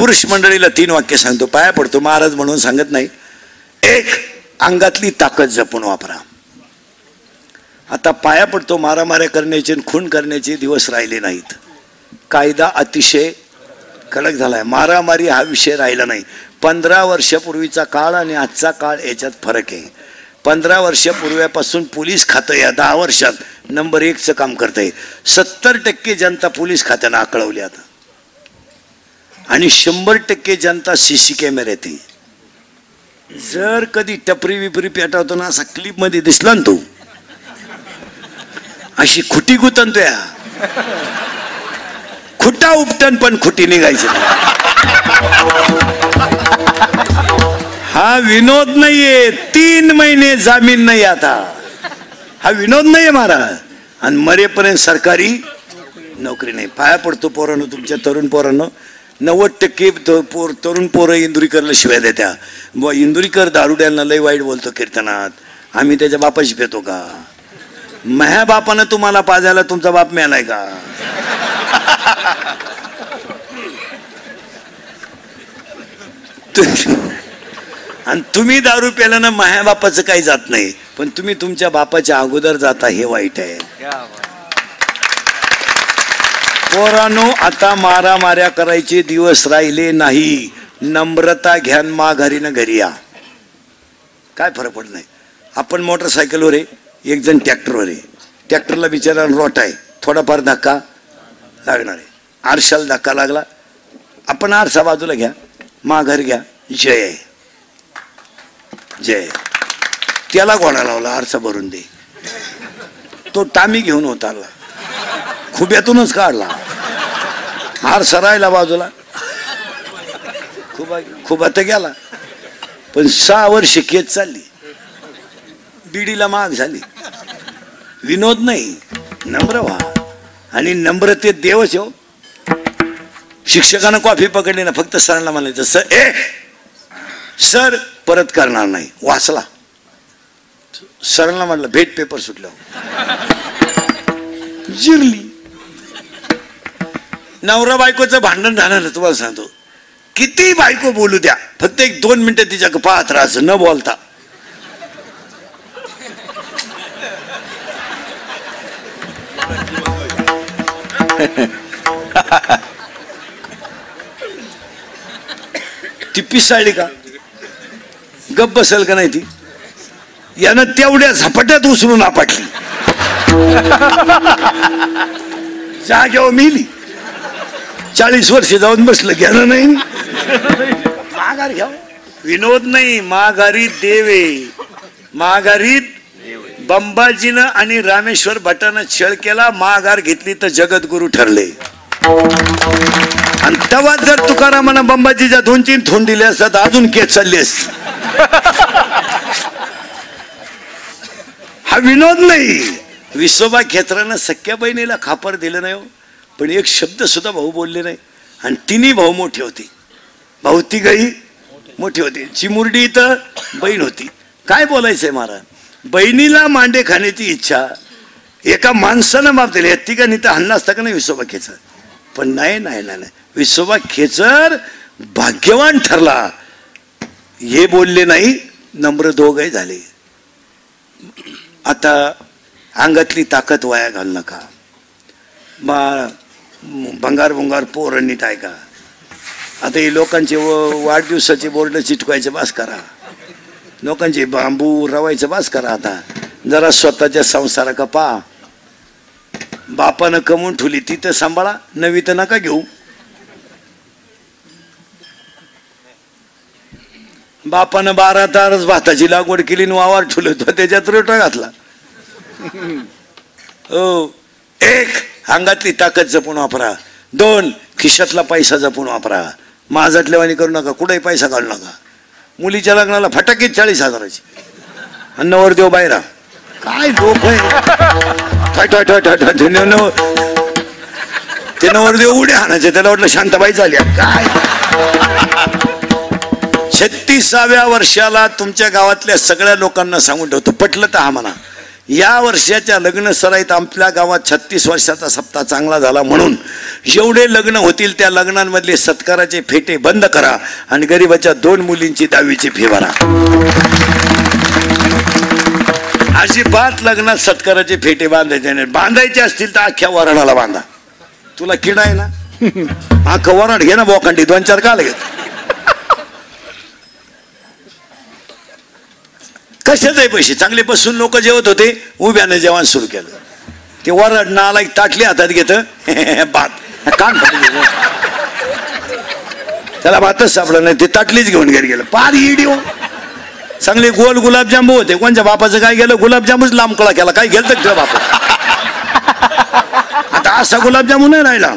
पुरुष मंडळीला तीन वाक्य सांगतो. पाया पडतो. महाराज म्हणून सांगत नाही. एक अंगातली ताकद जपून वापरा. आता पाया पडतो मारामाऱ्या करण्याचे खून करण्याचे दिवस राहिले नाहीत. कायदा अतिशय कडक झालाय. मारामारी हा विषय राहिला नाही. पंधरा वर्षापूर्वीचा काळ आणि आजचा काळ याच्यात फरक आहे. पंधरा वर्षापूर्वीपासून पोलीस खातं या दहा वर्षात नंबर एकचं काम करतंय. सत्तर टक्के जनता पोलीस खात्यानं आकळवली आता. आणि शंभर टक्के जनता सी सी कॅमेऱ्यात जर कधी टपरी विपरी पेटावताना असा क्लिपमध्ये दिसला ना तो. अशी खुटी गुतन तुया खुटा उपटन पण खुटी निघायची. हा विनोद नाहीये. तीन महिने जामीन नाही आता. हा विनोद नाहीये महाराज. आणि मरेपर्यंत सरकारी नोकरी नाही. पाया पडतो पोरांनो तुमच्या तरुण पोरांनो. नव्वद टक्के पोर तरुण पोरं इंदुरीकरला शिवाय देत्या. बुवा इंदुरीकर दारुड्यांना लय वाईट बोलतो कीर्तनात. आम्ही त्याच्या बापाशी पेतो का? माह्या बापानं तुम्हाला पाजायला तुमचा बाप मिळालाय का? आणि तुम्ही दारू प्याल्यानं माह्या बापाचं काही जात नाही. पण तुम्ही तुमच्या बापाच्या अगोदर जाता हे वाईट आहे. पोरानो आता मारामाऱ्या करायचे दिवस राहिले नाही. नम्रता घ्यान माघारीनं घरी या. काय फरक पडत नाही. आपण मोटरसायकलवर आहे एक जण ट्रॅक्टरवर आहे. ट्रॅक्टरला बिचारा रोट आहे. थोडाफार धक्का लागणार आहे. आरशाला धक्का लागला. आपण आरसा बाजूला घ्या. माघार घ्या. जय. आहे. जय. त्याला घोडा लावला आरसा भरून दे. तो टामी घेऊन होता आला. खुब्यातूनच काढला. हार सरायला बाजूला. खुबा खुबा तर गेला. पण सहा वर्ष केस चालली. बिडीला माग झाली. विनोद नाही नम्र व्हा. आणि नम्रतेत देवच हो. शिक्षकानं कॉफी पकडली ना फक्त सरांना म्हणायचं सर ए सर परत करणार नाही. वाचला. सरांना म्हटलं भेट पेपर सुटलं. जिरली. नवरा बायकोचं भांडण झालं ना तुम्हाला सांगतो. किती बायको बोलू द्या फक्त एक दोन मिनिटं तिच्या पाहत राहायचं न बोलता. ती पिसाळली का? गप बसेल का नाही ती? यानं तेवढ्या झपाट्यात उचलून आपटली. जागेवर मिली. चाळीस वर्ष जाऊन बसलं गेलं नाही. माघार घ्या. विनोद नाही माघारी देवे. माघारीत बंबाजीनं आणि रामेश्वर भटानं छळ केला माघार घेतली तर जगद्गुरु ठरले. आणि तेव्हा जर तुकारामानं बंबाजीच्या दोन तीन थोंड दिले असतात अजून केस चालली हा विनोद नाही. विसोबा खेत्रानं सख्या बहिणीला खापर दिलं नाही हो. पण एक शब्द सुद्धा भाऊ बोलले नाही. आणि तिन्ही भाऊ मोठे होते. भाऊ तिघही मोठी होती. चिमुरडी इथं बहीण होती. काय बोलायचंय महाराज? बहिणीला मांडे खाण्याची इच्छा एका माणसानं माप दिली ती का नाही तर हल्ला असता का नाही विसोबा खेचर पण नाही नाही नाही नाही. विसोबा खेचर भाग्यवान ठरला. हे बोलले नाही नम्र दोघही झाले. आता अंगातली ताकद वाया घाल नका. बा भंगार भंगार पोरं नीट का? आता हे लोकांचे व वाढदिवसाचे बोर्ड चिटकवायचे बास करा. लोकांचे बांबू रवायचं बास करा आता. जरा स्वतःच्या संसारा का पा. बापानं कमवून ठेवली ती तर सांभाळा नवी तर नका घेऊ. बापानं बारा तारच भाताची लागवड केली आणि वावर ठेवलं होतं त्याच्यात रोटा घातला. हो एक अंगातली ताकद जपून वापरा. दोन खिशातला पैसा जपून वापरा. माझातल्यावानी करू नका कुठेही पैसा घालू नका. मुलीच्या लग्नाला फटाकेच चाळीस हजाराची. आणि नवरदेव बाहेर काय लोक आहे? ते नवर देव नवरदेव उड्या आणायचे त्याला वाटलं शांताबाई झाली काय? छत्तीसाव्या वर्षाला तुमच्या गावातल्या सगळ्या लोकांना सांगून ठेवतो पटलं तर हा म्हणा या वर्षाच्या लग्न सराईत आपल्या गावात छत्तीस वर्षाचा सप्ताह चांगला झाला म्हणून जेवढे लग्न होतील त्या लग्नांमधले सत्काराचे फेटे बंद करा आणि गरिबाच्या दोन मुलींची दहावीची फी भरा. अजिबात लग्नात सत्काराचे फेटे बांधायचे नाही बांधायचे असतील तर अख्ख्या वराडाला बांधा. तुला किडा आहे ना? अख्खं वराड घे ना बोखंडी दोन चार काल घेत कशाचे पैसे? चांगले बसून लोक जेवत होते उभ्यानं जेवण सुरू केलं. ते वरड नाला एक ताटली हातात घेत भात कान त्याला भातच सापडलं नाही ते ताटलीच घेऊन घरी गेलं. पार इडिओ चांगले गोल गुलाबजांबू होते. कोणच्या बापाचं काय गेलं? गुलाबजामूच लांब कळा केला. काय गेलं तर बापा आता असा गुलाबजामून नाही राहिला.